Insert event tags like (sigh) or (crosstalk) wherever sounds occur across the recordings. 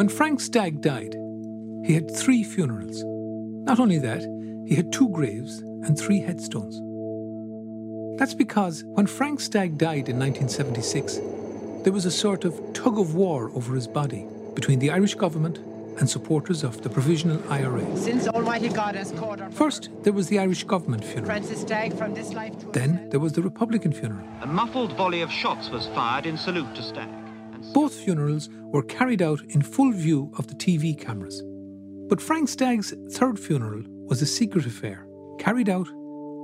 When Frank Stagg died, he had three funerals. Not only that, he had two graves and three headstones. That's because when Frank Stagg died in 1976, there was a sort of tug of war over his body between the Irish government and supporters of the Provisional IRA. Since Almighty God has called our First, there was the Irish government funeral. Francis Stagg from this life to Then there was the Republican funeral. A muffled volley of shots was fired in salute to Stagg. Both funerals were carried out in full view of the TV cameras. But Frank Stagg's third funeral was a secret affair, carried out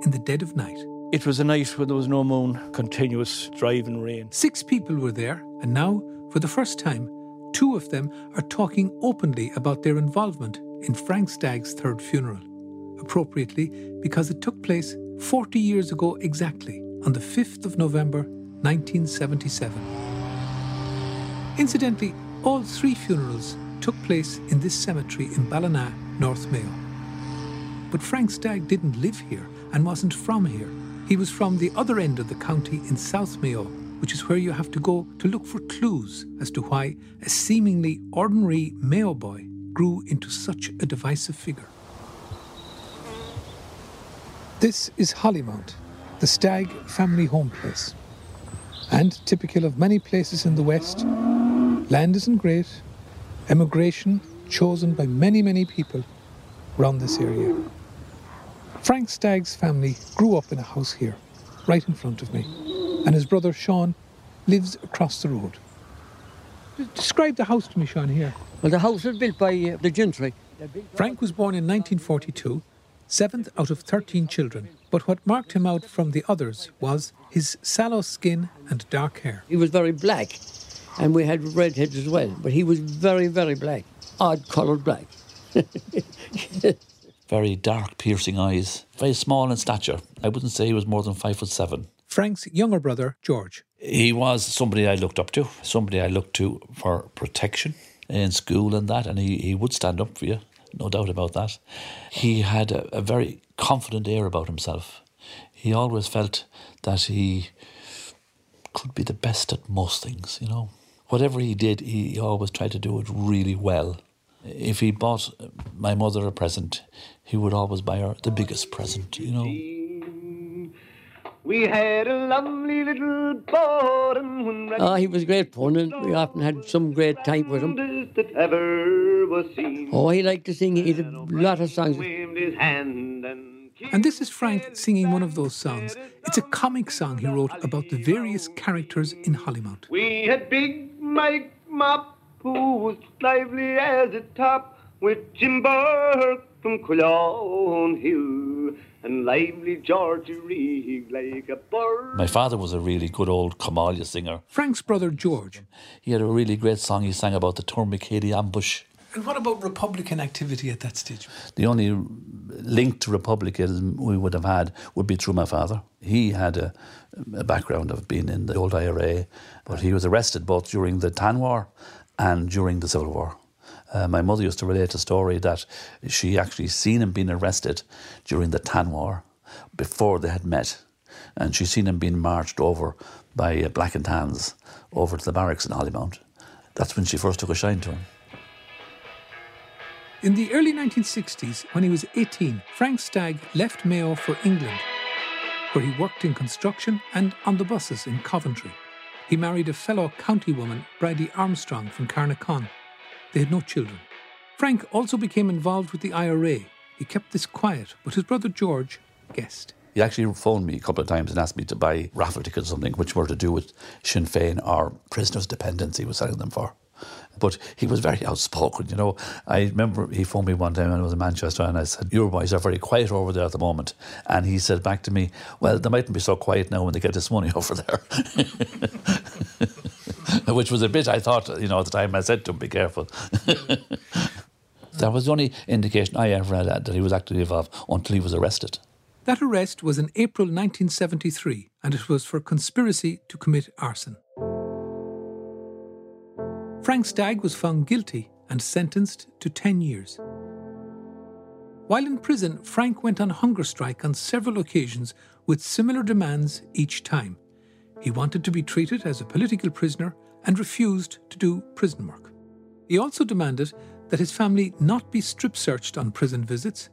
in the dead of night. It was a night when there was no moon, continuous driving rain. Six people were there, and now, for the first time, two of them are talking openly about their involvement in Frank Stagg's third funeral. Appropriately, because it took place 40 years ago exactly, on the 5th of November 1977. Incidentally, all three funerals took place in this cemetery in Ballina, North Mayo. But Frank Stagg didn't live here and wasn't from here. He was from the other end of the county in South Mayo, which is where you have to go to look for clues as to why a seemingly ordinary Mayo boy grew into such a divisive figure. This is Hollymount, the Stagg family home place. And typical of many places in the West, land isn't great, emigration chosen by many, many people around this area. Frank Stagg's family grew up in a house here, right in front of me, and his brother Sean lives across the road. Describe the house to me, Sean, here. Well, the house was built by uh, the gentry. Frank was born in 1942, seventh out of 13 children, but what marked him out from the others was his sallow skin and dark hair. He was very black, and we had redheads as well, but he was very, very black. Odd coloured black. (laughs) Very dark, piercing eyes. Very small in stature. I wouldn't say he was more than five foot seven. Frank's younger brother, George. He was somebody I looked up to, somebody I looked to for protection in school and that, and he, he would stand up for you, no doubt about that. He had a, a very confident air about himself. He always felt that he could be the best at most things, you know. Whatever he did, he always tried to do it really well. If he bought my mother a present, he would always buy her the biggest present, you know. We had a lovely little boat and when Ah, he was a great fun, and we often had some great time with him. that ever was seen Oh, he liked to sing. He had a lot of songs. waved his hand and And this is Frank singing one of those songs. It's a comic song he wrote about the various characters in Hollymount. We had Big Mike Mop, who was lively as a top, with Jim Burke from Cullown Hill, and lively George Reeg like a bird. My father was a really good old come-all-ye singer. Frank's brother George. He had a really great song he sang about the Tourmakeady ambush. And what about Republican activity at that stage? The only link to republicanism we would have had would be through my father. He had a, a background of being in the old IRA, but he was arrested both during the Tan War and during the Civil War. Uh, my mother used to relate a story that she actually seen him being arrested during the Tan War before they had met. And she seen him being marched over by uh, black and tans over to the barracks in Hollymount. That's when she first took a shine to him. In the early 1960s, when he was 18, Frank Stagg left Mayo for England, where he worked in construction and on the buses in Coventry. He married a fellow county woman, Bridie Armstrong from Carnacon. They had no children. Frank also became involved with the IRA. He kept this quiet, but his brother George guessed. He actually phoned me a couple of times and asked me to buy raffle tickets or something, which were to do with Sinn Féin or prisoners' dependents he was selling them for. But he was very outspoken, you know. I remember he phoned me one time when I was in Manchester and I said, Your boys are very quiet over there at the moment. And he said back to me, Well, they mightn't be so quiet now when they get this money (laughs) over there. (laughs) Which was a bit, I thought, you know, at the time I said to him, Be careful. (laughs) that was the only indication I ever had that he was actively involved until he was arrested. That arrest was in April 1973, and it was for conspiracy to commit arson. Frank Stagg was found guilty and sentenced to 10 years. While in prison, Frank went on hunger strike on several occasions with similar demands each time. He wanted to be treated as a political prisoner and refused to do prison work. He also demanded that his family not be strip searched on prison visits,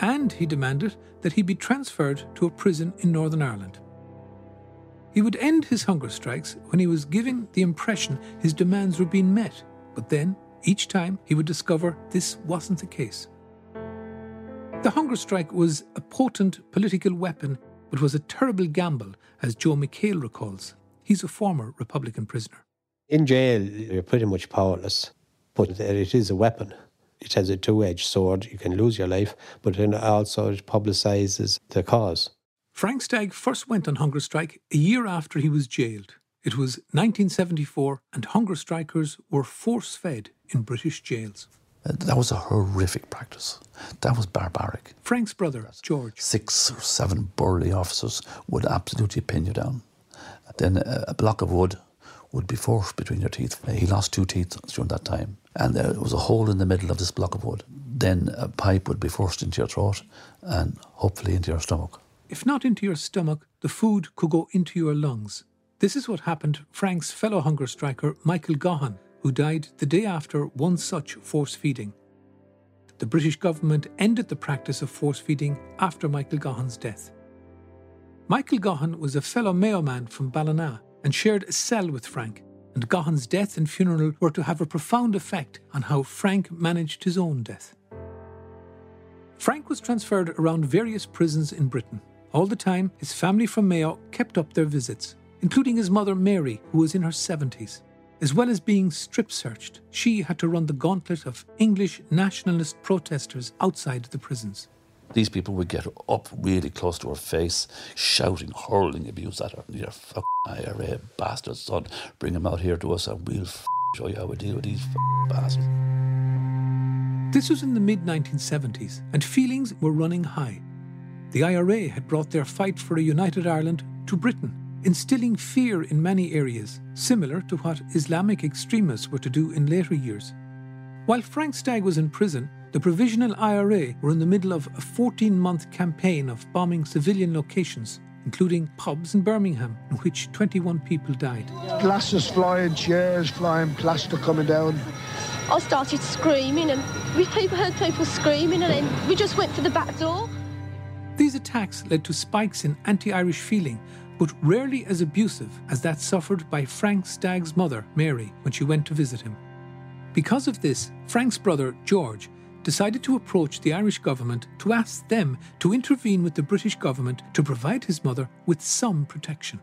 and he demanded that he be transferred to a prison in Northern Ireland. He would end his hunger strikes when he was giving the impression his demands were being met, but then, each time, he would discover this wasn't the case. The hunger strike was a potent political weapon, but was a terrible gamble, as Joe McHale recalls. He's a former Republican prisoner. In jail, you're pretty much powerless, but it is a weapon. It has a two edged sword. You can lose your life, but then also it publicises the cause. Frank Stagg first went on hunger strike a year after he was jailed. It was 1974, and hunger strikers were force fed in British jails. Uh, That was a horrific practice. That was barbaric. Frank's brother, George, Six or seven burly officers would absolutely pin you down. Then a a block of wood would be forced between your teeth. He lost two teeth during that time, and there was a hole in the middle of this block of wood. Then a pipe would be forced into your throat and hopefully into your stomach. If not into your stomach, the food could go into your lungs. This is what happened Frank's fellow hunger striker, Michael Gaughan, who died the day after one such force feeding. The British government ended the practice of force feeding after Michael Gaughan's death. Michael Gaughan was a fellow Mayo man from Ballina and shared a cell with Frank, and Gaughan's death and funeral were to have a profound effect on how Frank managed his own death. Frank was transferred around various prisons in Britain. All the time, his family from Mayo kept up their visits, including his mother Mary, who was in her 70s. As well as being strip searched, she had to run the gauntlet of English nationalist protesters outside the prisons. These people would get up really close to her face, shouting, hurling abuse at her. You're fucking IRA bastards, son. Bring them out here to us and we'll f- show you how we deal with these f- bastards. This was in the mid 1970s, and feelings were running high. The IRA had brought their fight for a united Ireland to Britain, instilling fear in many areas, similar to what Islamic extremists were to do in later years. While Frank Stagg was in prison, the Provisional IRA were in the middle of a 14 month campaign of bombing civilian locations, including pubs in Birmingham, in which 21 people died. Glasses flying, chairs flying, plaster coming down. I started screaming, and we people heard people screaming, and then we just went for the back door. These attacks led to spikes in anti Irish feeling, but rarely as abusive as that suffered by Frank Stagg's mother, Mary, when she went to visit him. Because of this, Frank's brother, George, decided to approach the Irish government to ask them to intervene with the British government to provide his mother with some protection.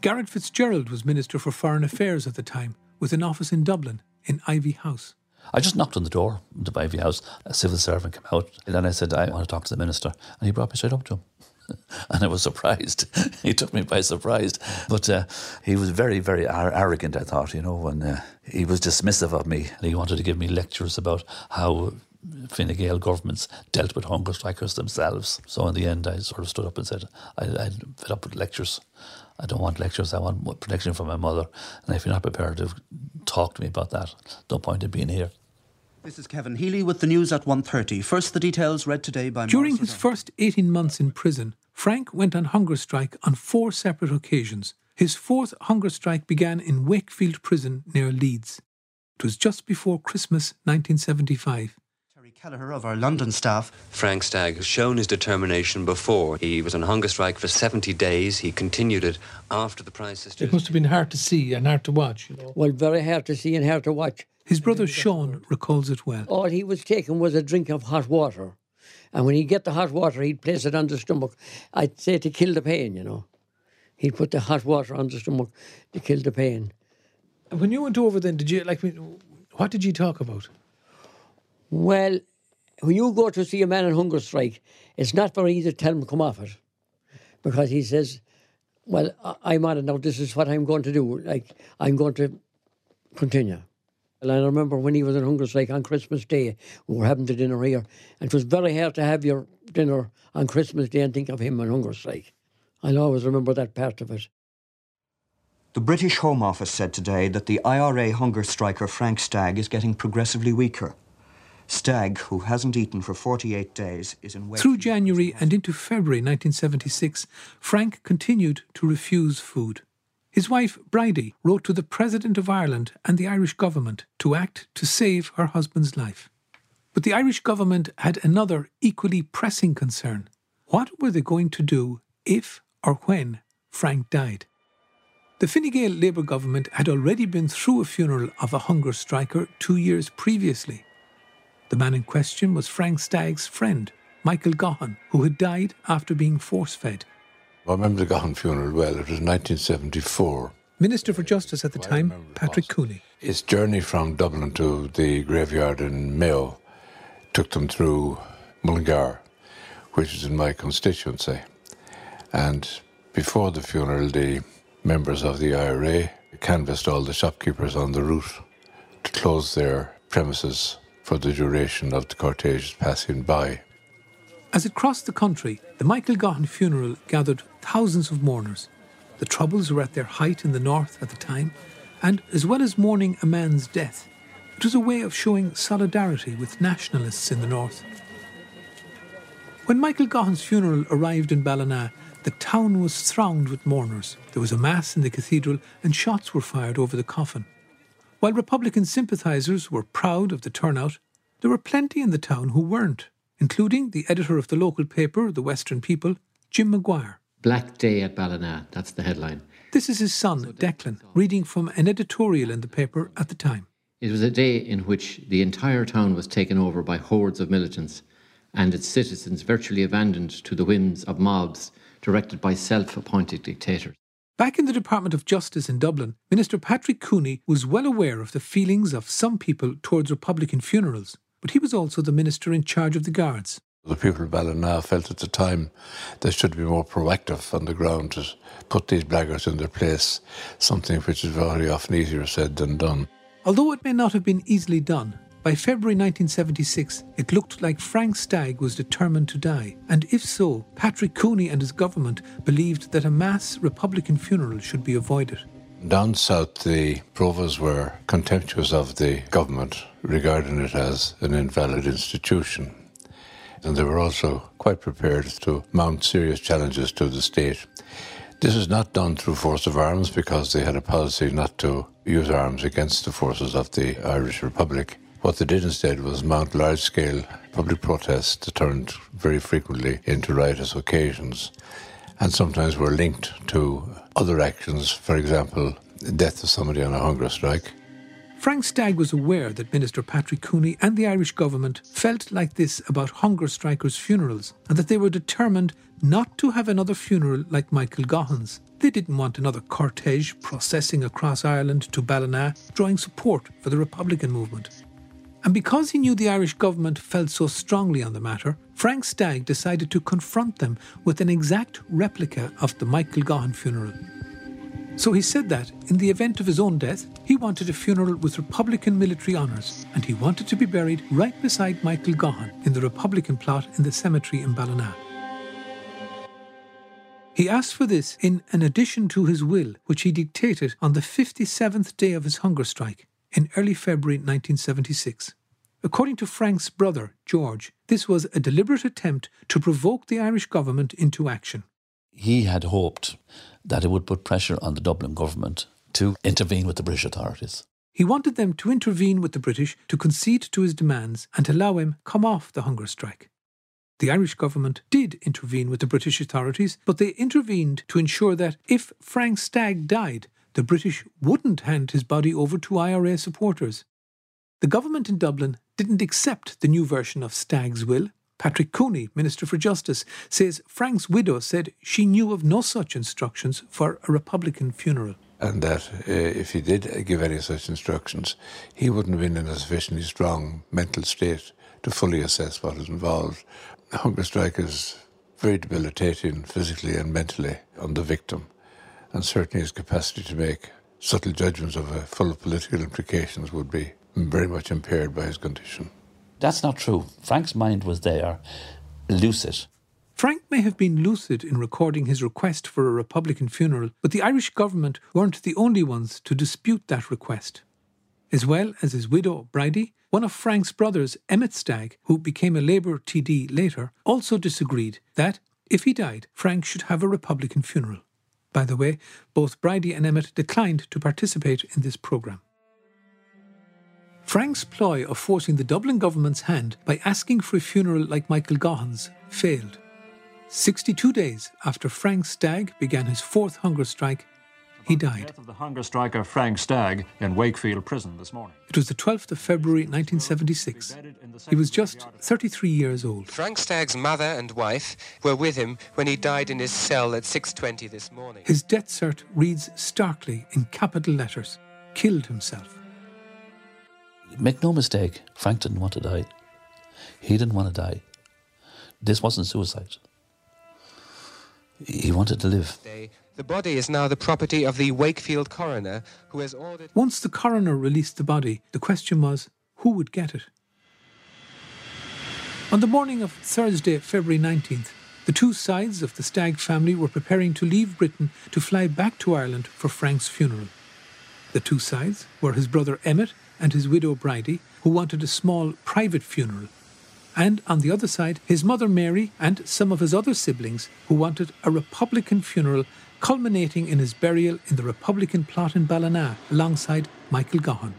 Garret FitzGerald was Minister for Foreign Affairs at the time, with an office in Dublin, in Ivy House. I just knocked on the door of the Ivy House. A civil servant came out, and then I said, I want to talk to the minister. And he brought me straight up to him. (laughs) and I was surprised. (laughs) he took me by surprise. But uh, he was very, very ar- arrogant, I thought, you know, and uh, he was dismissive of me. And he wanted to give me lectures about how Fine Gael governments dealt with hunger strikers themselves. So in the end, I sort of stood up and said, I, I'm fed up with lectures. I don't want lectures. I want protection from my mother. And if you're not prepared to talk to me about that, no point in being here. This is Kevin Healy with the news at 1.30. First, the details read today by During Maurice his first 18 months in prison, Frank went on hunger strike on four separate occasions. His fourth hunger strike began in Wakefield Prison near Leeds. It was just before Christmas 1975. Terry Kelleher of our London staff. Frank Stagg has shown his determination before. He was on hunger strike for 70 days. He continued it after the Price Sisters. It must have been hard to see and hard to watch. You know. Well, very hard to see and hard to watch. His brother Sean recalls it well. All he was taking was a drink of hot water. And when he'd get the hot water, he'd place it on the stomach. I'd say to kill the pain, you know. He'd put the hot water on the stomach to kill the pain. When you went over then, did you, like, what did you talk about? Well, when you go to see a man on hunger strike, it's not very easy to tell him to come off it. Because he says, well, I'm on it now, this is what I'm going to do. Like, I'm going to continue. And I remember when he was on hunger strike on Christmas Day, we were having the dinner here, and it was very hard to have your dinner on Christmas Day and think of him on hunger strike. I'll always remember that part of it. The British Home Office said today that the IRA hunger striker Frank Stagg is getting progressively weaker. Stagg, who hasn't eaten for 48 days, is in Through January and into February 1976, Frank continued to refuse food. His wife, Bridie, wrote to the President of Ireland and the Irish government to act to save her husband's life. But the Irish government had another equally pressing concern. What were they going to do if or when Frank died? The Fine Gael Labour government had already been through a funeral of a hunger striker two years previously. The man in question was Frank Stagg's friend, Michael Gaughan, who had died after being force fed. I remember the Gaughan funeral well. It was 1974. Minister for Justice at the time, Patrick Cooney. His journey from Dublin to the graveyard in Mayo took them through Mullingar, which is in my constituency. And before the funeral, the members of the IRA canvassed all the shopkeepers on the route to close their premises for the duration of the cortege passing by. As it crossed the country, the Michael Gaughan funeral gathered thousands of mourners. The Troubles were at their height in the north at the time, and as well as mourning a man's death, it was a way of showing solidarity with nationalists in the north. When Michael Gaughan's funeral arrived in Ballina, the town was thronged with mourners. There was a mass in the cathedral, and shots were fired over the coffin. While Republican sympathisers were proud of the turnout, there were plenty in the town who weren't including the editor of the local paper, The Western People, Jim Maguire. Black Day at Ballina, that's the headline. This is his son, Declan, reading from an editorial in the paper at the time. It was a day in which the entire town was taken over by hordes of militants and its citizens virtually abandoned to the whims of mobs directed by self appointed dictators. Back in the Department of Justice in Dublin, Minister Patrick Cooney was well aware of the feelings of some people towards Republican funerals but he was also the minister in charge of the guards. The people of Ballina felt at the time they should be more proactive on the ground to put these blackguards in their place, something which is very often easier said than done. Although it may not have been easily done, by February 1976, it looked like Frank Stagg was determined to die, and if so, Patrick Cooney and his government believed that a mass Republican funeral should be avoided. Down south, the provos were contemptuous of the government, regarding it as an invalid institution. And they were also quite prepared to mount serious challenges to the state. This was not done through force of arms because they had a policy not to use arms against the forces of the Irish Republic. What they did instead was mount large scale public protests that turned very frequently into riotous occasions and sometimes were linked to other actions, for example, the death of somebody on a hunger strike. Frank Stagg was aware that Minister Patrick Cooney and the Irish government felt like this about hunger strikers' funerals and that they were determined not to have another funeral like Michael Gaughan's. They didn't want another cortege processing across Ireland to Ballina, drawing support for the Republican movement. And because he knew the Irish government felt so strongly on the matter, Frank Stagg decided to confront them with an exact replica of the Michael Gaughan funeral. So he said that, in the event of his own death, he wanted a funeral with Republican military honours, and he wanted to be buried right beside Michael Gaughan in the Republican plot in the cemetery in Ballina. He asked for this in an addition to his will, which he dictated on the 57th day of his hunger strike in early February 1976. According to Frank's brother, George, this was a deliberate attempt to provoke the Irish government into action. He had hoped that it would put pressure on the Dublin government to intervene with the British authorities. He wanted them to intervene with the British to concede to his demands and allow him come off the hunger strike. The Irish government did intervene with the British authorities, but they intervened to ensure that if Frank Stagg died, the British wouldn't hand his body over to IRA supporters. The government in Dublin didn't accept the new version of Stagg's will Patrick Cooney, Minister for Justice, says Frank's widow said she knew of no such instructions for a Republican funeral. And that uh, if he did give any such instructions, he wouldn't have been in a sufficiently strong mental state to fully assess what is involved. Hunger strike is very debilitating physically and mentally on the victim, and certainly his capacity to make subtle judgments of a full of political implications would be very much impaired by his condition. That's not true. Frank's mind was there, lucid. Frank may have been lucid in recording his request for a Republican funeral, but the Irish government weren't the only ones to dispute that request. As well as his widow, Bridie, one of Frank's brothers, Emmet Stagg, who became a Labour TD later, also disagreed that, if he died, Frank should have a Republican funeral. By the way, both Bridie and Emmet declined to participate in this programme. Frank's ploy of forcing the Dublin government's hand by asking for a funeral like Michael Gaughan's failed. 62 days after Frank Stagg began his fourth hunger strike, he died. Death of the hunger striker Frank Stagg in Wakefield Prison this morning. It was the 12th of February 1976. He was just 33 years old. Frank Stagg's mother and wife were with him when he died in his cell at 6:20 this morning. His death cert reads starkly in capital letters, killed himself. Make no mistake, Frank didn't want to die. He didn't want to die. This wasn't suicide. He wanted to live. The body is now the property of the Wakefield coroner, who has ordered. Once the coroner released the body, the question was who would get it? On the morning of Thursday, February 19th, the two sides of the Stagg family were preparing to leave Britain to fly back to Ireland for Frank's funeral. The two sides were his brother Emmet and his widow Bridie, who wanted a small private funeral. And on the other side, his mother Mary and some of his other siblings, who wanted a Republican funeral culminating in his burial in the Republican plot in Ballina alongside Michael Gaughan.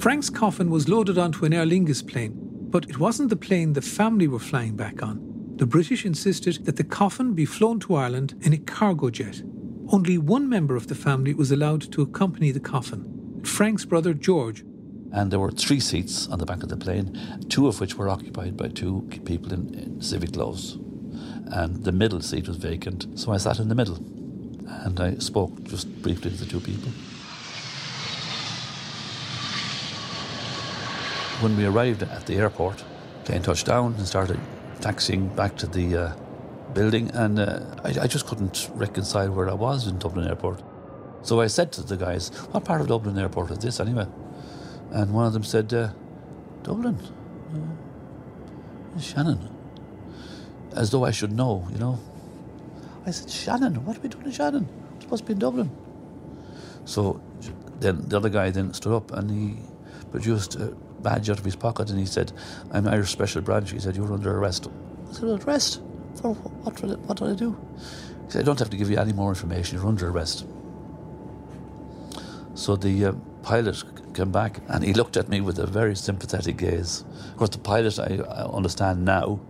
Frank's coffin was loaded onto an Aer Lingus plane, but it wasn't the plane the family were flying back on. The British insisted that the coffin be flown to Ireland in a cargo jet. Only one member of the family was allowed to accompany the coffin Frank's brother George. And there were three seats on the back of the plane, two of which were occupied by two people in, in civic clothes. And the middle seat was vacant, so I sat in the middle and I spoke just briefly to the two people. When we arrived at the airport, plane touched down and started taxiing back to the uh, building, and uh, I, I, just couldn't reconcile where I was in Dublin Airport. So I said to the guys, "What part of Dublin Airport is this, anyway?" And one of them said, uh, "Dublin, uh, Shannon." As though I should know, you know. I said, "Shannon, what are we doing in Shannon? It's supposed to be in Dublin." So then the other guy then stood up and he produced a badge out of his pocket and he said, I'm Irish Special Branch. He said, You're under arrest. I said, Arrest? For what, what, what did I do? He said, I don't have to give you any more information. You're under arrest. So the uh, pilot came back and he looked at me with a very sympathetic gaze. Of course, the pilot, I, I understand now,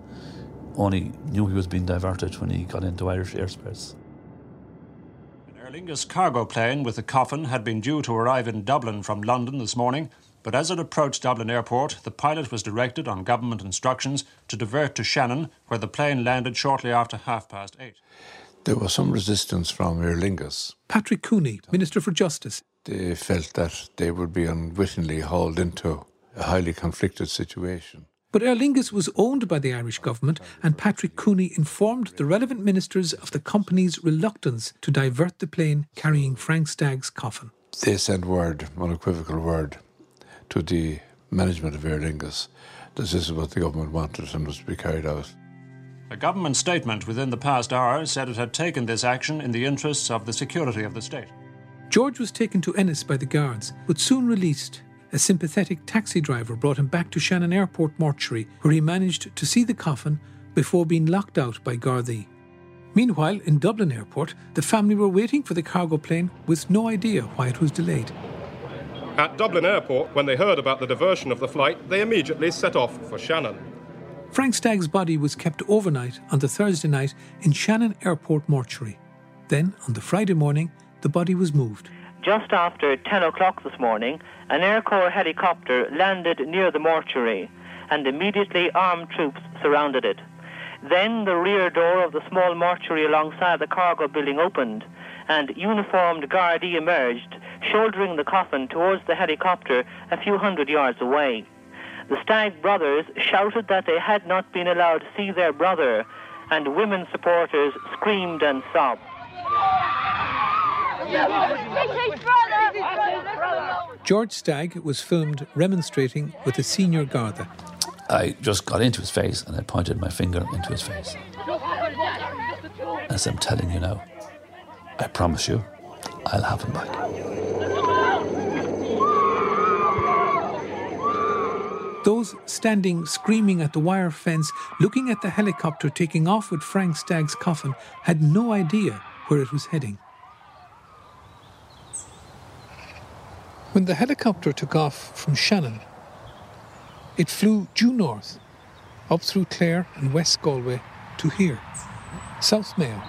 only knew he was being diverted when he got into Irish airspace. An Aer Lingus cargo plane with the coffin had been due to arrive in Dublin from London this morning, but as it approached Dublin Airport, the pilot was directed on government instructions to divert to Shannon, where the plane landed shortly after half past eight. There was some resistance from Aer Lingus. Patrick Cooney, Minister for Justice. They felt that they would be unwittingly hauled into a highly conflicted situation. But Aer Lingus was owned by the Irish government, and Patrick Cooney informed the relevant ministers of the company's reluctance to divert the plane carrying Frank Stagg's coffin. They sent word, unequivocal word, to the management of Aer Lingus that this is what the government wanted and was to be carried out. A government statement within the past hour said it had taken this action in the interests of the security of the state. George was taken to Ennis by the guards, but soon released. A sympathetic taxi driver brought him back to Shannon Airport mortuary, where he managed to see the coffin before being locked out by Gardaí. Meanwhile, in Dublin Airport, the family were waiting for the cargo plane with no idea why it was delayed. At Dublin Airport, when they heard about the diversion of the flight, they immediately set off for Shannon. Frank Stagg's body was kept overnight on the Thursday night in Shannon Airport mortuary. Then, on the Friday morning, the body was moved. Just after 10 o'clock this morning, an Air Corps helicopter landed near the mortuary, and immediately armed troops surrounded it. Then the rear door of the small mortuary alongside the cargo building opened, and uniformed Gardaí emerged, shouldering the coffin towards the helicopter a few hundred yards away. The Stagg brothers shouted that they had not been allowed to see their brother, and women supporters screamed and sobbed. George Stagg was filmed remonstrating with a senior Garda. I just got into his face and I pointed my finger into his face. As I'm telling you now, I promise you, I'll have him back. Those standing screaming at the wire fence, looking at the helicopter taking off with Frank Stagg's coffin, had no idea where it was heading. When the helicopter took off from Shannon, it flew due north, up through Clare and West Galway to here, South Mayo,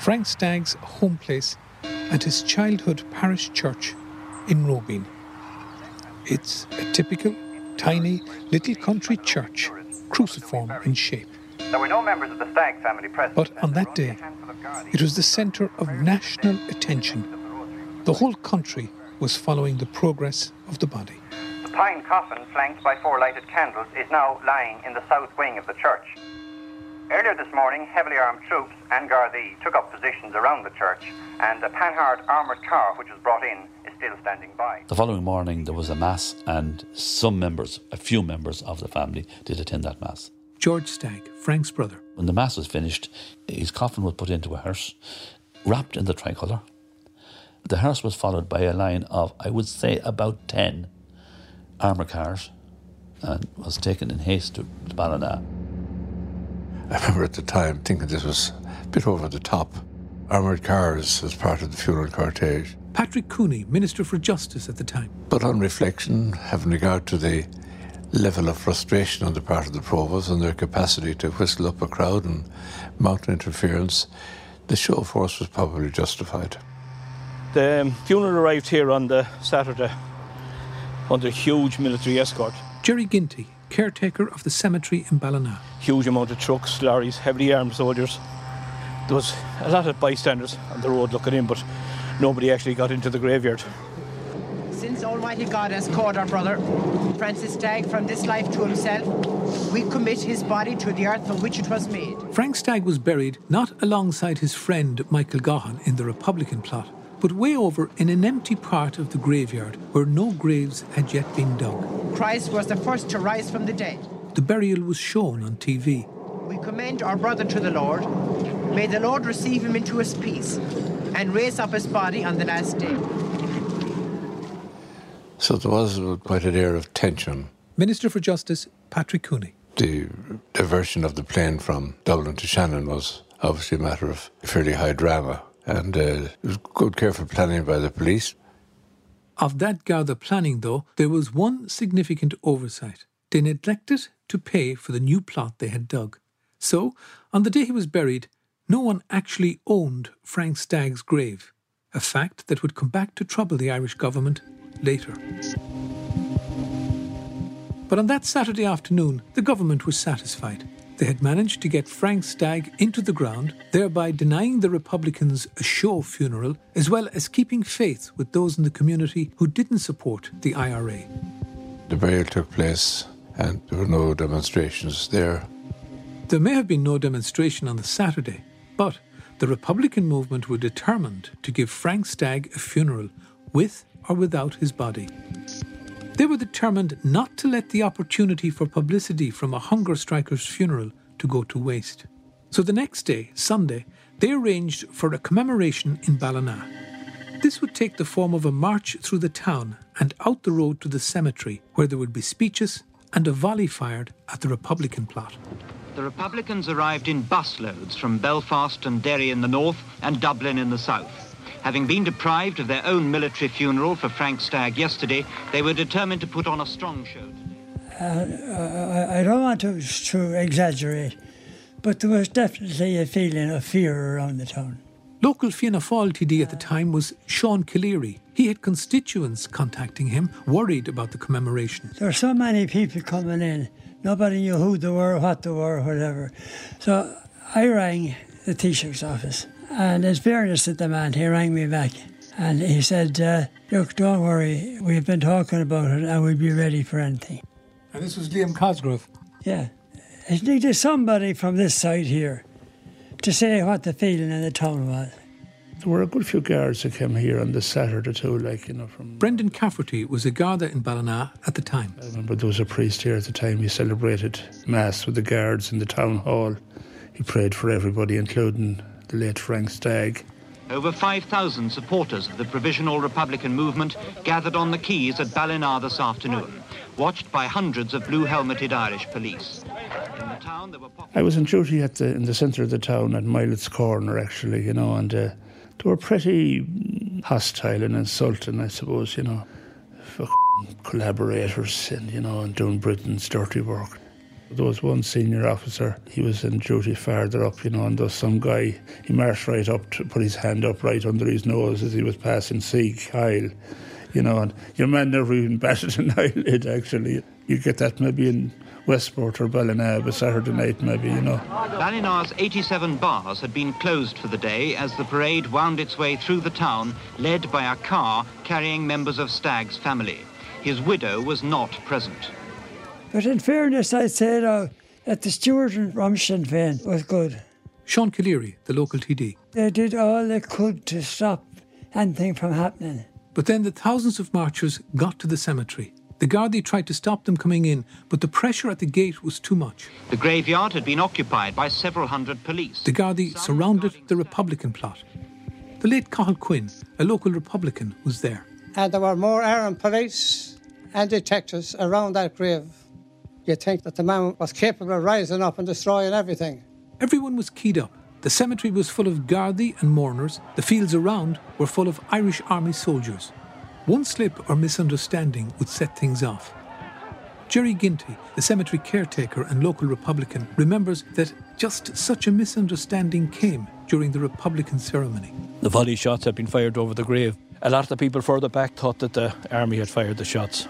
Frank Stagg's home place and his childhood parish church in Robeen. It's a typical, tiny, little country church, cruciform in shape. There were no members of the Stagg family present. But on that day, it was the centre of national attention. The whole country was following the progress of the body. The pine coffin, flanked by four lighted candles, is now lying in the south wing of the church. Earlier this morning, heavily armed troops and Gardaí took up positions around the church, and a Panhard armoured car, which was brought in, is still standing by. The following morning, there was a mass, and some members, a few members of the family, did attend that mass. George Stagg, Frank's brother. When the mass was finished, his coffin was put into a hearse, wrapped in the tricolour, the hearse was followed by a line of, I would say, about 10 armour cars and was taken in haste to, to Ballina. I remember at the time thinking this was a bit over the top. Armoured cars as part of the funeral cortege. Patrick Cooney, Minister for Justice at the time. But on reflection, having regard to the level of frustration on the part of the provos and their capacity to whistle up a crowd and mount interference, the show of force was probably justified. The funeral arrived here on the Saturday under huge military escort. Jerry Ginty, caretaker of the cemetery in Ballina. Huge amount of trucks, lorries, heavily armed soldiers. There was a lot of bystanders on the road looking in, but nobody actually got into the graveyard. Since Almighty God has called our brother, Francis Stagg, from this life to himself, we commit his body to the earth from which it was made. Frank Stagg was buried not alongside his friend Michael Gaughan in the Republican plot, but way over in an empty part of the graveyard where no graves had yet been dug. Christ was the first to rise from the dead. The burial was shown on TV. We commend our brother to the Lord. May the Lord receive him into his peace and raise up his body on the last day. So there was quite an air of tension. Minister for Justice, Patrick Cooney. The diversion of the plane from Dublin to Shannon was obviously a matter of fairly high drama and uh, it was good, careful planning by the police. Of that Garda planning, though, there was one significant oversight. They neglected to pay for the new plot they had dug. So, on the day he was buried, no one actually owned Frank Stagg's grave, a fact that would come back to trouble the Irish government later. But on that Saturday afternoon, the government was satisfied. They had managed to get Frank Stagg into the ground, thereby denying the Republicans a show funeral, as well as keeping faith with those in the community who didn't support the IRA. The burial took place, and there were no demonstrations there. There may have been no demonstration on the Saturday, but the Republican movement were determined to give Frank Stagg a funeral, with or without his body. They were determined not to let the opportunity for publicity from a hunger striker's funeral to go to waste. So the next day, Sunday, they arranged for a commemoration in Ballina. This would take the form of a march through the town and out the road to the cemetery, where there would be speeches and a volley fired at the Republican plot. The Republicans arrived in busloads from Belfast and Derry in the north and Dublin in the south. Having been deprived of their own military funeral for Frank Stagg yesterday, they were determined to put on a strong show. Uh, I don't want to, to exaggerate, but there was definitely a feeling of fear around the town. Local Fianna Fáil TD at the time was Sean Calleary. He had constituents contacting him, worried about the commemoration. There were so many people coming in. Nobody knew who they were, what they were, whatever. So I rang the Taoiseach's office and in fairness to the man, he rang me back and he said, uh, Look, don't worry, we've been talking about it and we'll be ready for anything. And this was Liam Cosgrave? Yeah. It needed somebody from this side here to say what the feeling in the town was. There were a good few guards that came here on the Saturday too, like, you know, from... Brendan Cafferty was a Garda in Ballina at the time. I remember there was a priest here at the time. He celebrated Mass with the guards in the town hall. He prayed for everybody, including the late Frank Stagg. Over 5,000 supporters of the Provisional Republican movement gathered on the quays at Ballina this afternoon, watched by hundreds of blue-helmeted Irish police. I was on duty at the, in the centre of the town at Milet's Corner, actually, you know, and uh, They were pretty hostile and insulting, I suppose, you know. For (laughs) collaborators and, you know, and doing Britain's dirty work. There was one senior officer, he was in duty farther up, you know, and there was some guy, he marched right up to put his hand up right under his nose as he was passing Sieg Heil, you know, and your man never even batted an eyelid, actually. You get that maybe in Westport or Ballina, a Saturday night maybe, you know. Ballina's 87 bars had been closed for the day as the parade wound its way through the town, led by a car carrying members of Stagg's family. His widow was not present. But in fairness, I'd say though, that the steward and Sinn Féin was good. Sean Calleary, the local TD. They did all they could to stop anything from happening. But then the thousands of marchers got to the cemetery. The Gardaí tried to stop them coming in, but the pressure at the gate was too much. The graveyard had been occupied by several hundred police. The Gardaí surrounded the Republican plot. The late Cathal Quinn, a local Republican, was there. And there were more armed police and detectives around that grave. You'd think that the man was capable of rising up and destroying everything. Everyone was keyed up. The cemetery was full of Gardaí and mourners. The fields around were full of Irish Army soldiers. One slip or misunderstanding would set things off. Jerry Ginty, the cemetery caretaker and local Republican, remembers that just such a misunderstanding came during the Republican ceremony. The volley shots had been fired over the grave. A lot of the people further back thought that the army had fired the shots.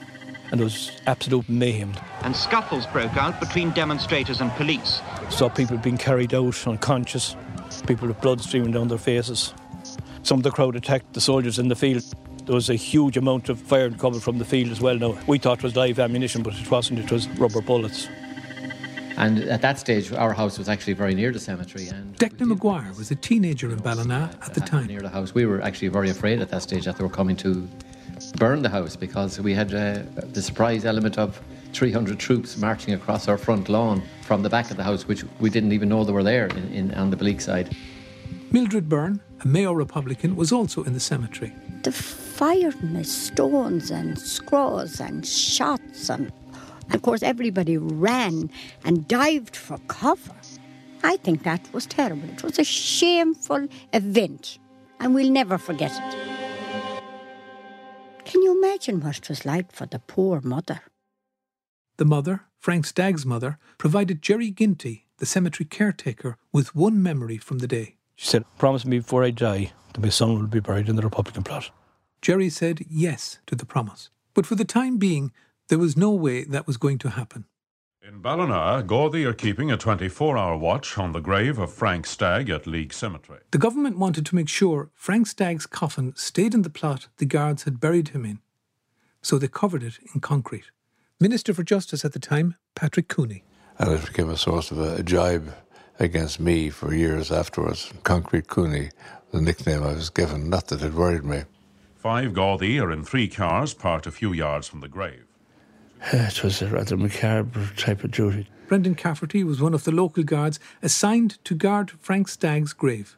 And there was absolute mayhem. And scuffles broke out between demonstrators and police. Saw people being carried out unconscious, people with blood streaming down their faces. Some of the crowd attacked the soldiers in the field. There was a huge amount of fire coming from the field as well. Now, we thought it was live ammunition, but it wasn't. It was rubber bullets. And at that stage, our house was actually very near the cemetery. And Declan Maguire was a teenager in Ballina at the time. Near the house, we were actually very afraid at that stage that they were coming to burn the house because we had uh, the surprise element of 300 troops marching across our front lawn from the back of the house, which we didn't even know they were there in, in, on the Bleak side. Mildred Byrne, a Mayo Republican, was also in the cemetery. The firing of stones and screws and shots, and of course, everybody ran and dived for cover. I think that was terrible. It was a shameful event, and we'll never forget it. Can you imagine what it was like for the poor mother? The mother, Frank Stagg's mother, provided Jerry Ginty, the cemetery caretaker, with one memory from the day. She said, Promise me before I die that my son will be buried in the Republican plot. Jerry said yes to the promise. But for the time being, there was no way that was going to happen. In Ballina, Gardaí are keeping a 24 hour watch on the grave of Frank Stagg at Leigue Cemetery. The government wanted to make sure Frank Stagg's coffin stayed in the plot the guards had buried him in, so they covered it in concrete. Minister for Justice at the time, Patrick Cooney. And it became a source of a, a jibe against me for years afterwards. Concrete Cooney, the nickname I was given, not that it worried me. Five Gardaí are in three cars parked a few yards from the grave. It was a rather macabre type of duty. Brendan Cafferty was one of the local guards assigned to guard Frank Stagg's grave.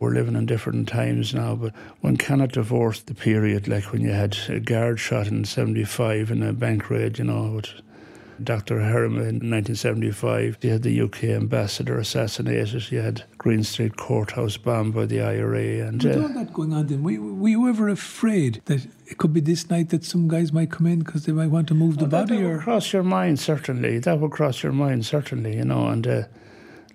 We're living in different times now, but one cannot divorce the period like when you had a guard shot in 75 in a bank raid, you know, Dr. Herrema in 1975. You had the UK ambassador assassinated. You had Green Street Courthouse bombed by the IRA. And With uh, all that going on, then, were, were you ever afraid that it could be this night that some guys might come in because they might want to move the that, body? that Or would cross your mind, certainly. That would cross your mind, certainly, you know. And uh,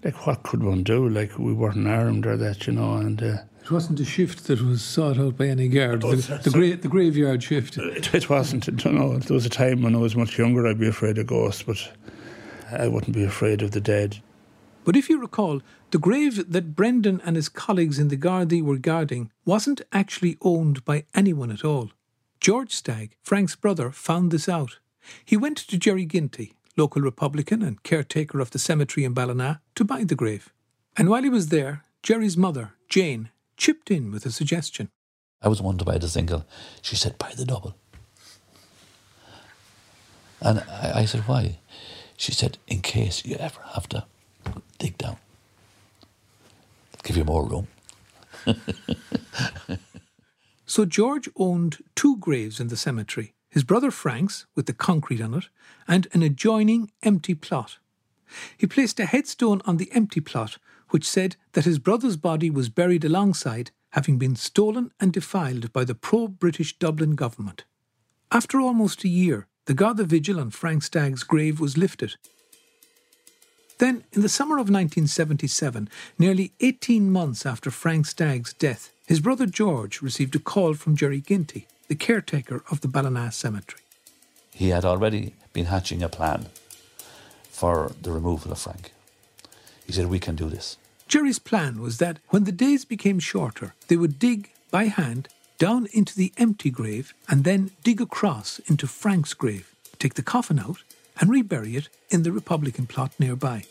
like, what could one do? Like, we weren't armed or that, you know. And uh, it wasn't a shift that was sought out by any guard. Oh, the, that's the, gra- the graveyard shift. Uh, it, it wasn't. I don't know. There was a time when I was much younger, I'd be afraid of ghosts, but I wouldn't be afraid of the dead. But if you recall, the grave that Brendan and his colleagues in the Gardaí were guarding wasn't actually owned by anyone at all. George Stagg, Frank's brother, found this out. He went to Jerry Ginty, local Republican and caretaker of the cemetery in Ballina, to buy the grave. And while he was there, Jerry's mother, Jane, chipped in with a suggestion. I was one to buy the single. She said, buy the double. And I, I said, why? She said, in case you ever have to dig down. Give you more room. (laughs) So George owned two graves in the cemetery his brother Frank's, with the concrete on it, and an adjoining empty plot. He placed a headstone on the empty plot which said that his brother's body was buried alongside having been stolen and defiled by the pro British Dublin government. After almost a year, the Garda vigil on Frank Stagg's grave was lifted. Then, in the summer of 1977, nearly 18 months after Frank Stagg's death, his brother George received a call from Jerry Ginty, the caretaker of the Ballina Cemetery. He had already been hatching a plan for the removal of Frank. He said, We can do this. Jerry's plan was that when the days became shorter, they would dig by hand down into the empty grave and then dig across into Frank's grave, take the coffin out, and rebury it in the Republican plot nearby.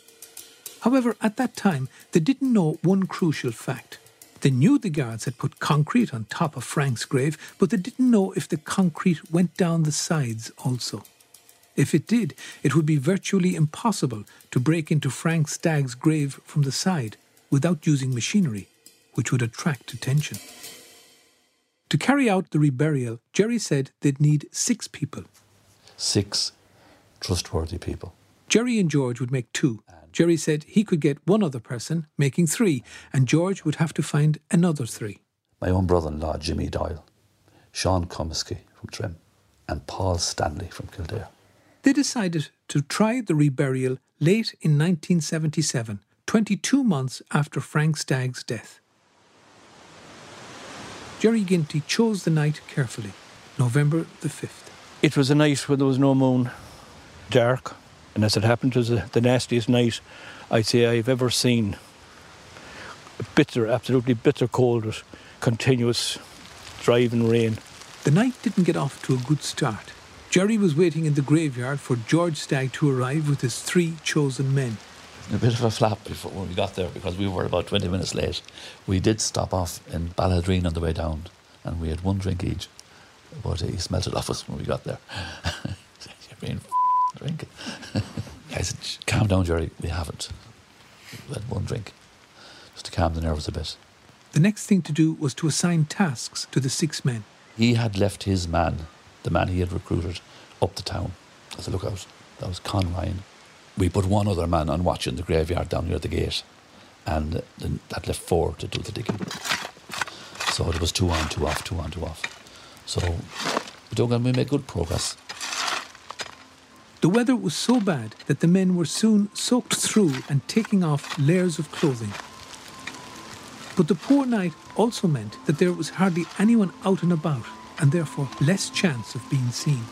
However, at that time, they didn't know one crucial fact. They knew the guards had put concrete on top of Frank's grave, but they didn't know if the concrete went down the sides also. If it did, it would be virtually impossible to break into Frank Stagg's grave from the side without using machinery, which would attract attention. To carry out the reburial, Jerry said they'd need six people. Six trustworthy people. Jerry and George would make two. Jerry said he could get one other person, making three, and George would have to find another three. My own brother in law, Jimmy Doyle, Sean Comiskey from Trim, and Paul Stanley from Kildare. They decided to try the reburial late in 1977, 22 months after Frank Stagg's death. Jerry Ginty chose the night carefully, November the 5th. It was a night when there was no moon, dark, and as it happened, it was the nastiest night I'd say I've ever seen. Bitter, absolutely bitter cold with continuous driving rain. The night didn't get off to a good start. Jerry was waiting in the graveyard for George Stagg to arrive with his three chosen men. A bit of a flap before when we got there because we were about 20 minutes late. We did stop off in Balladreen on the way down and we had one drink each. But he smelt it off us when we got there. (laughs) You're being drink. I said, calm down, Jerry. We haven't. We had one drink just to calm the nerves a bit. The next thing to do was to assign tasks to the six men. He had left his man, the man he had recruited, up the town as a lookout. That was Con Ryan. We put one other man on watch in the graveyard down near the gate, and then that left four to do the digging. So it was two on, two off, two on, two off. So and we made good progress. The weather was so bad that the men were soon soaked through and taking off layers of clothing. But the poor night also meant that there was hardly anyone out and about, and therefore less chance of being seen.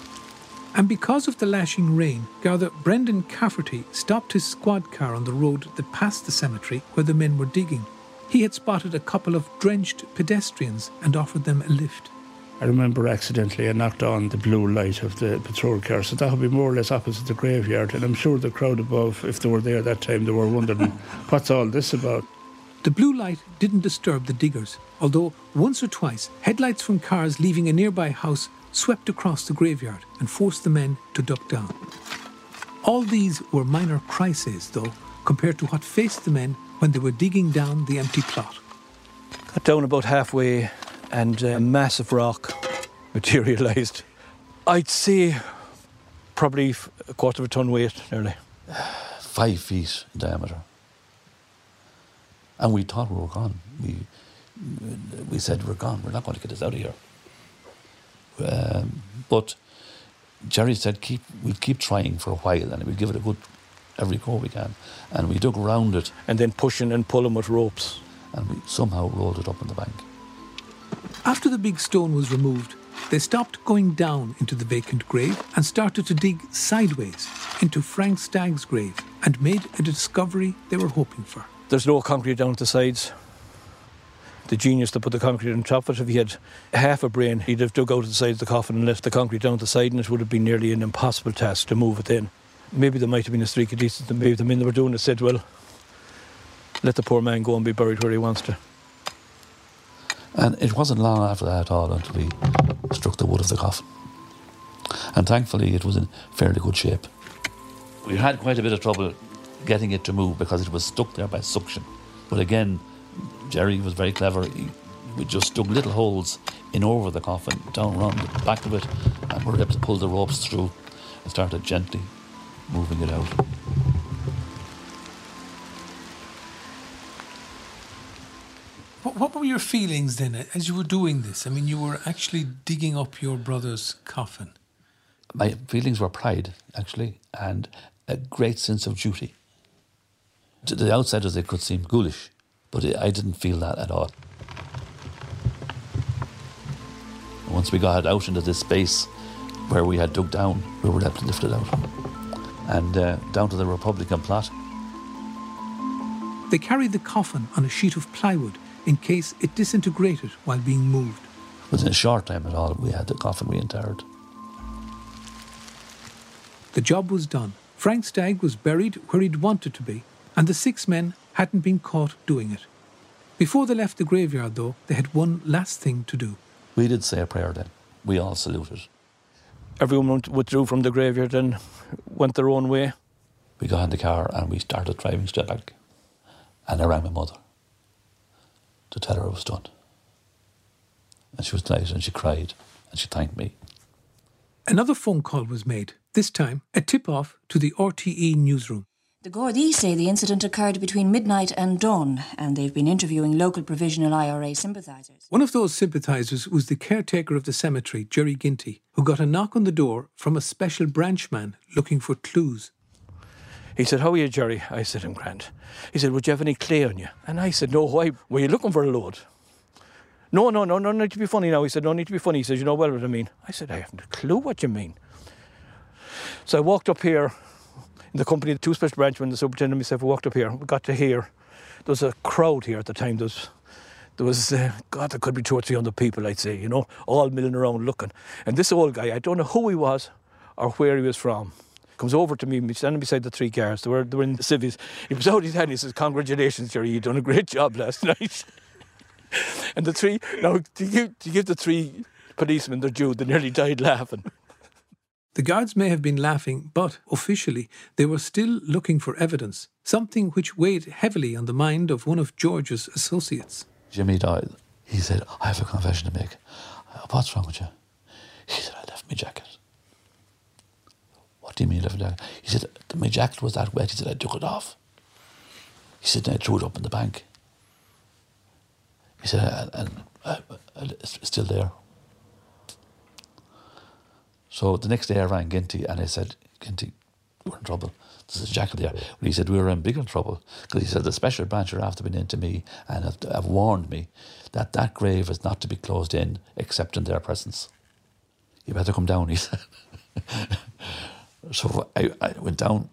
And because of the lashing rain, Garda Brendan Cafferty stopped his squad car on the road that passed the cemetery where the men were digging. He had spotted a couple of drenched pedestrians and offered them a lift. I remember accidentally I knocked on the blue light of the patrol car, so that would be more or less opposite the graveyard. And I'm sure the crowd above, if they were there that time, they were wondering, (laughs) what's all this about? The blue light didn't disturb the diggers, although once or twice headlights from cars leaving a nearby house swept across the graveyard and forced the men to duck down. All these were minor crises, though, compared to what faced the men when they were digging down the empty plot. Got down about halfway, and a massive rock (laughs) materialised. I'd say probably a quarter of a ton weight, nearly. Five feet in diameter. And we thought we were gone. We, we said, we're gone. We're not going to get us out of here. Um, but Jerry said, keep, we'll keep trying for a while and we'll give it a good every go we can. And we dug around it. And then pushing and pulling with ropes. And we somehow rolled it up on the bank. After the big stone was removed, they stopped going down into the vacant grave and started to dig sideways into Frank Stagg's grave and made a discovery they were hoping for. There's no concrete down at the sides. The genius that put the concrete on top of it, if he had half a brain, he'd have dug out the side of the coffin and left the concrete down the side, and it would have been nearly an impossible task to move it in. Maybe there might have been a streak of decency. Maybe the men that were doing it said, well, let the poor man go and be buried where he wants to. And it wasn't long after that at all until we struck the wood of the coffin. And thankfully, it was in fairly good shape. We had quite a bit of trouble getting it to move because it was stuck there by suction. But again, Jerry was very clever. He, we just dug little holes in over the coffin, down around the back of it, and we were able to pull the ropes through and started gently moving it out. What, what were your feelings then as you were doing this? I mean, you were actually digging up your brother's coffin. My feelings were pride, actually, and a great sense of duty. To the outsiders, they could seem ghoulish, but I didn't feel that at all. Once we got out into this space where we had dug down, we were left lifted out and uh, down to the Republican plot. They carried the coffin on a sheet of plywood in case it disintegrated while being moved. Within a short time at all, we had the coffin reinterred. The job was done. Frank Stagg was buried where he'd wanted to be, and the six men hadn't been caught doing it. Before they left the graveyard, though, they had one last thing to do. We did say a prayer then. We all saluted. Everyone withdrew from the graveyard and went their own way. We got in the car and we started driving straight back. And I rang my mother to tell her it was done. And she was delighted and she cried and she thanked me. Another phone call was made, this time a tip off to the RTE newsroom. The Gardaí say the incident occurred between midnight and dawn, and they've been interviewing local provisional IRA sympathisers. One of those sympathisers was the caretaker of the cemetery, Jerry Ginty, who got a knock on the door from a special branchman looking for clues. He said, How are you, Jerry? I said, I'm grand. He said, Would you have any clay on you? And I said, No, why? Were you looking for a load? No, no, no, no need to be funny now. He said, No need to be funny. He said, You know well what I mean. I said, I haven't a clue what you mean. So I walked up here in the company, the two special branchmen, the superintendent myself walked up here. We got to hear there was a crowd here at the time. There was, there was uh, God, there could be two or three hundred people, I'd say, you know, all milling around looking. And this old guy, I don't know who he was or where he was from comes over to me, standing beside the three cars. They were, they were in the civvies. He was out his hand. He says, "Congratulations, Jerry, you done a great job last (laughs) night." and the three now to give, to give the three policemen their due, they nearly died laughing. The guards may have been laughing, but officially they were still looking for evidence, something which weighed heavily on the mind of one of George's associates. Jimmy Doyle. He said, I have a confession to make. What's wrong with you? He said, I left my jacket. What do you mean, left my jacket? He said, my jacket was that wet. He said, I took it off. He said, I threw it up in the bank. He said, and, and uh, it's still there. So the next day I rang Ginty and I said, Ginty, we're in trouble. There's a jacket there. But he said, we were in bigger trouble because he said, the special branch are after been into me and have, have warned me that that grave is not to be closed in except in their presence. You better come down, he (laughs) said. so I, I went down.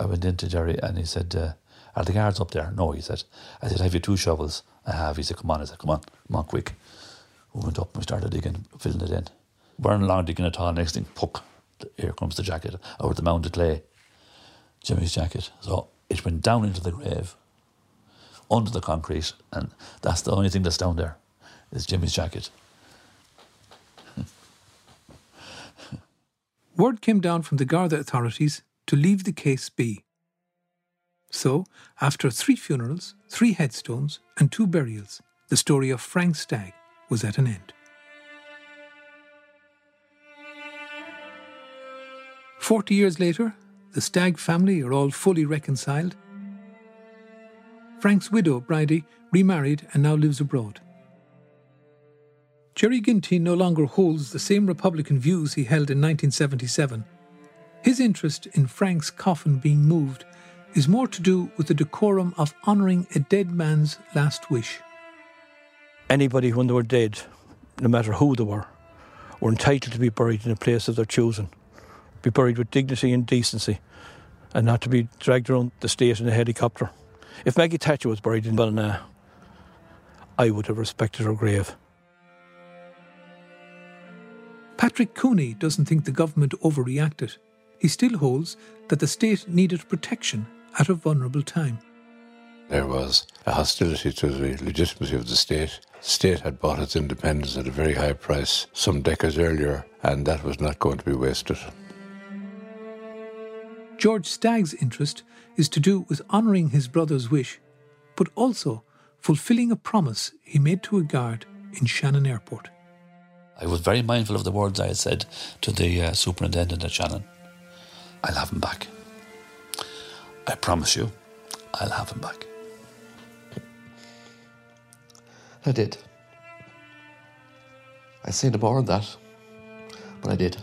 I went into Jerry and he said, uh, Are the guards up there? No, he said. I said, Have you two shovels? I have. He said, Come on. I said, Come on, come on, quick. We went up and we started digging, filling it in. Weren't long digging at all. Next thing, puck, here comes the jacket of the mound of clay. Jimmy's jacket. So it went down into the grave, under the concrete, and that's the only thing that's down there is Jimmy's jacket. (laughs) Word came down from the Garda authorities to leave the case be. So, after three funerals, three headstones, and two burials, the story of Frank Stagg was at an end. Forty years later, the Stagg family are all fully reconciled. Frank's widow, Bridie, remarried and now lives abroad. Jerry Ginty no longer holds the same Republican views he held in 1977. His interest in Frank's coffin being moved is more to do with the decorum of honouring a dead man's last wish. Anybody, when they were dead, no matter who they were, were entitled to be buried in a place of their choosing, be buried with dignity and decency, and not to be dragged around the state in a helicopter. If Maggie Thatcher was buried in Ballina, I would have respected her grave. Patrick Cooney doesn't think the government overreacted. He still holds that the state needed protection at a vulnerable time. There was a hostility to the legitimacy of the state. The state had bought its independence at a very high price some decades earlier, and that was not going to be wasted. George Stagg's interest is to do with honouring his brother's wish, but also fulfilling a promise he made to a guard in Shannon Airport. I was very mindful of the words I had said to the uh, superintendent at Shannon. I'll have him back. I promise you, I'll have him back. I did. I say no more that, but I did.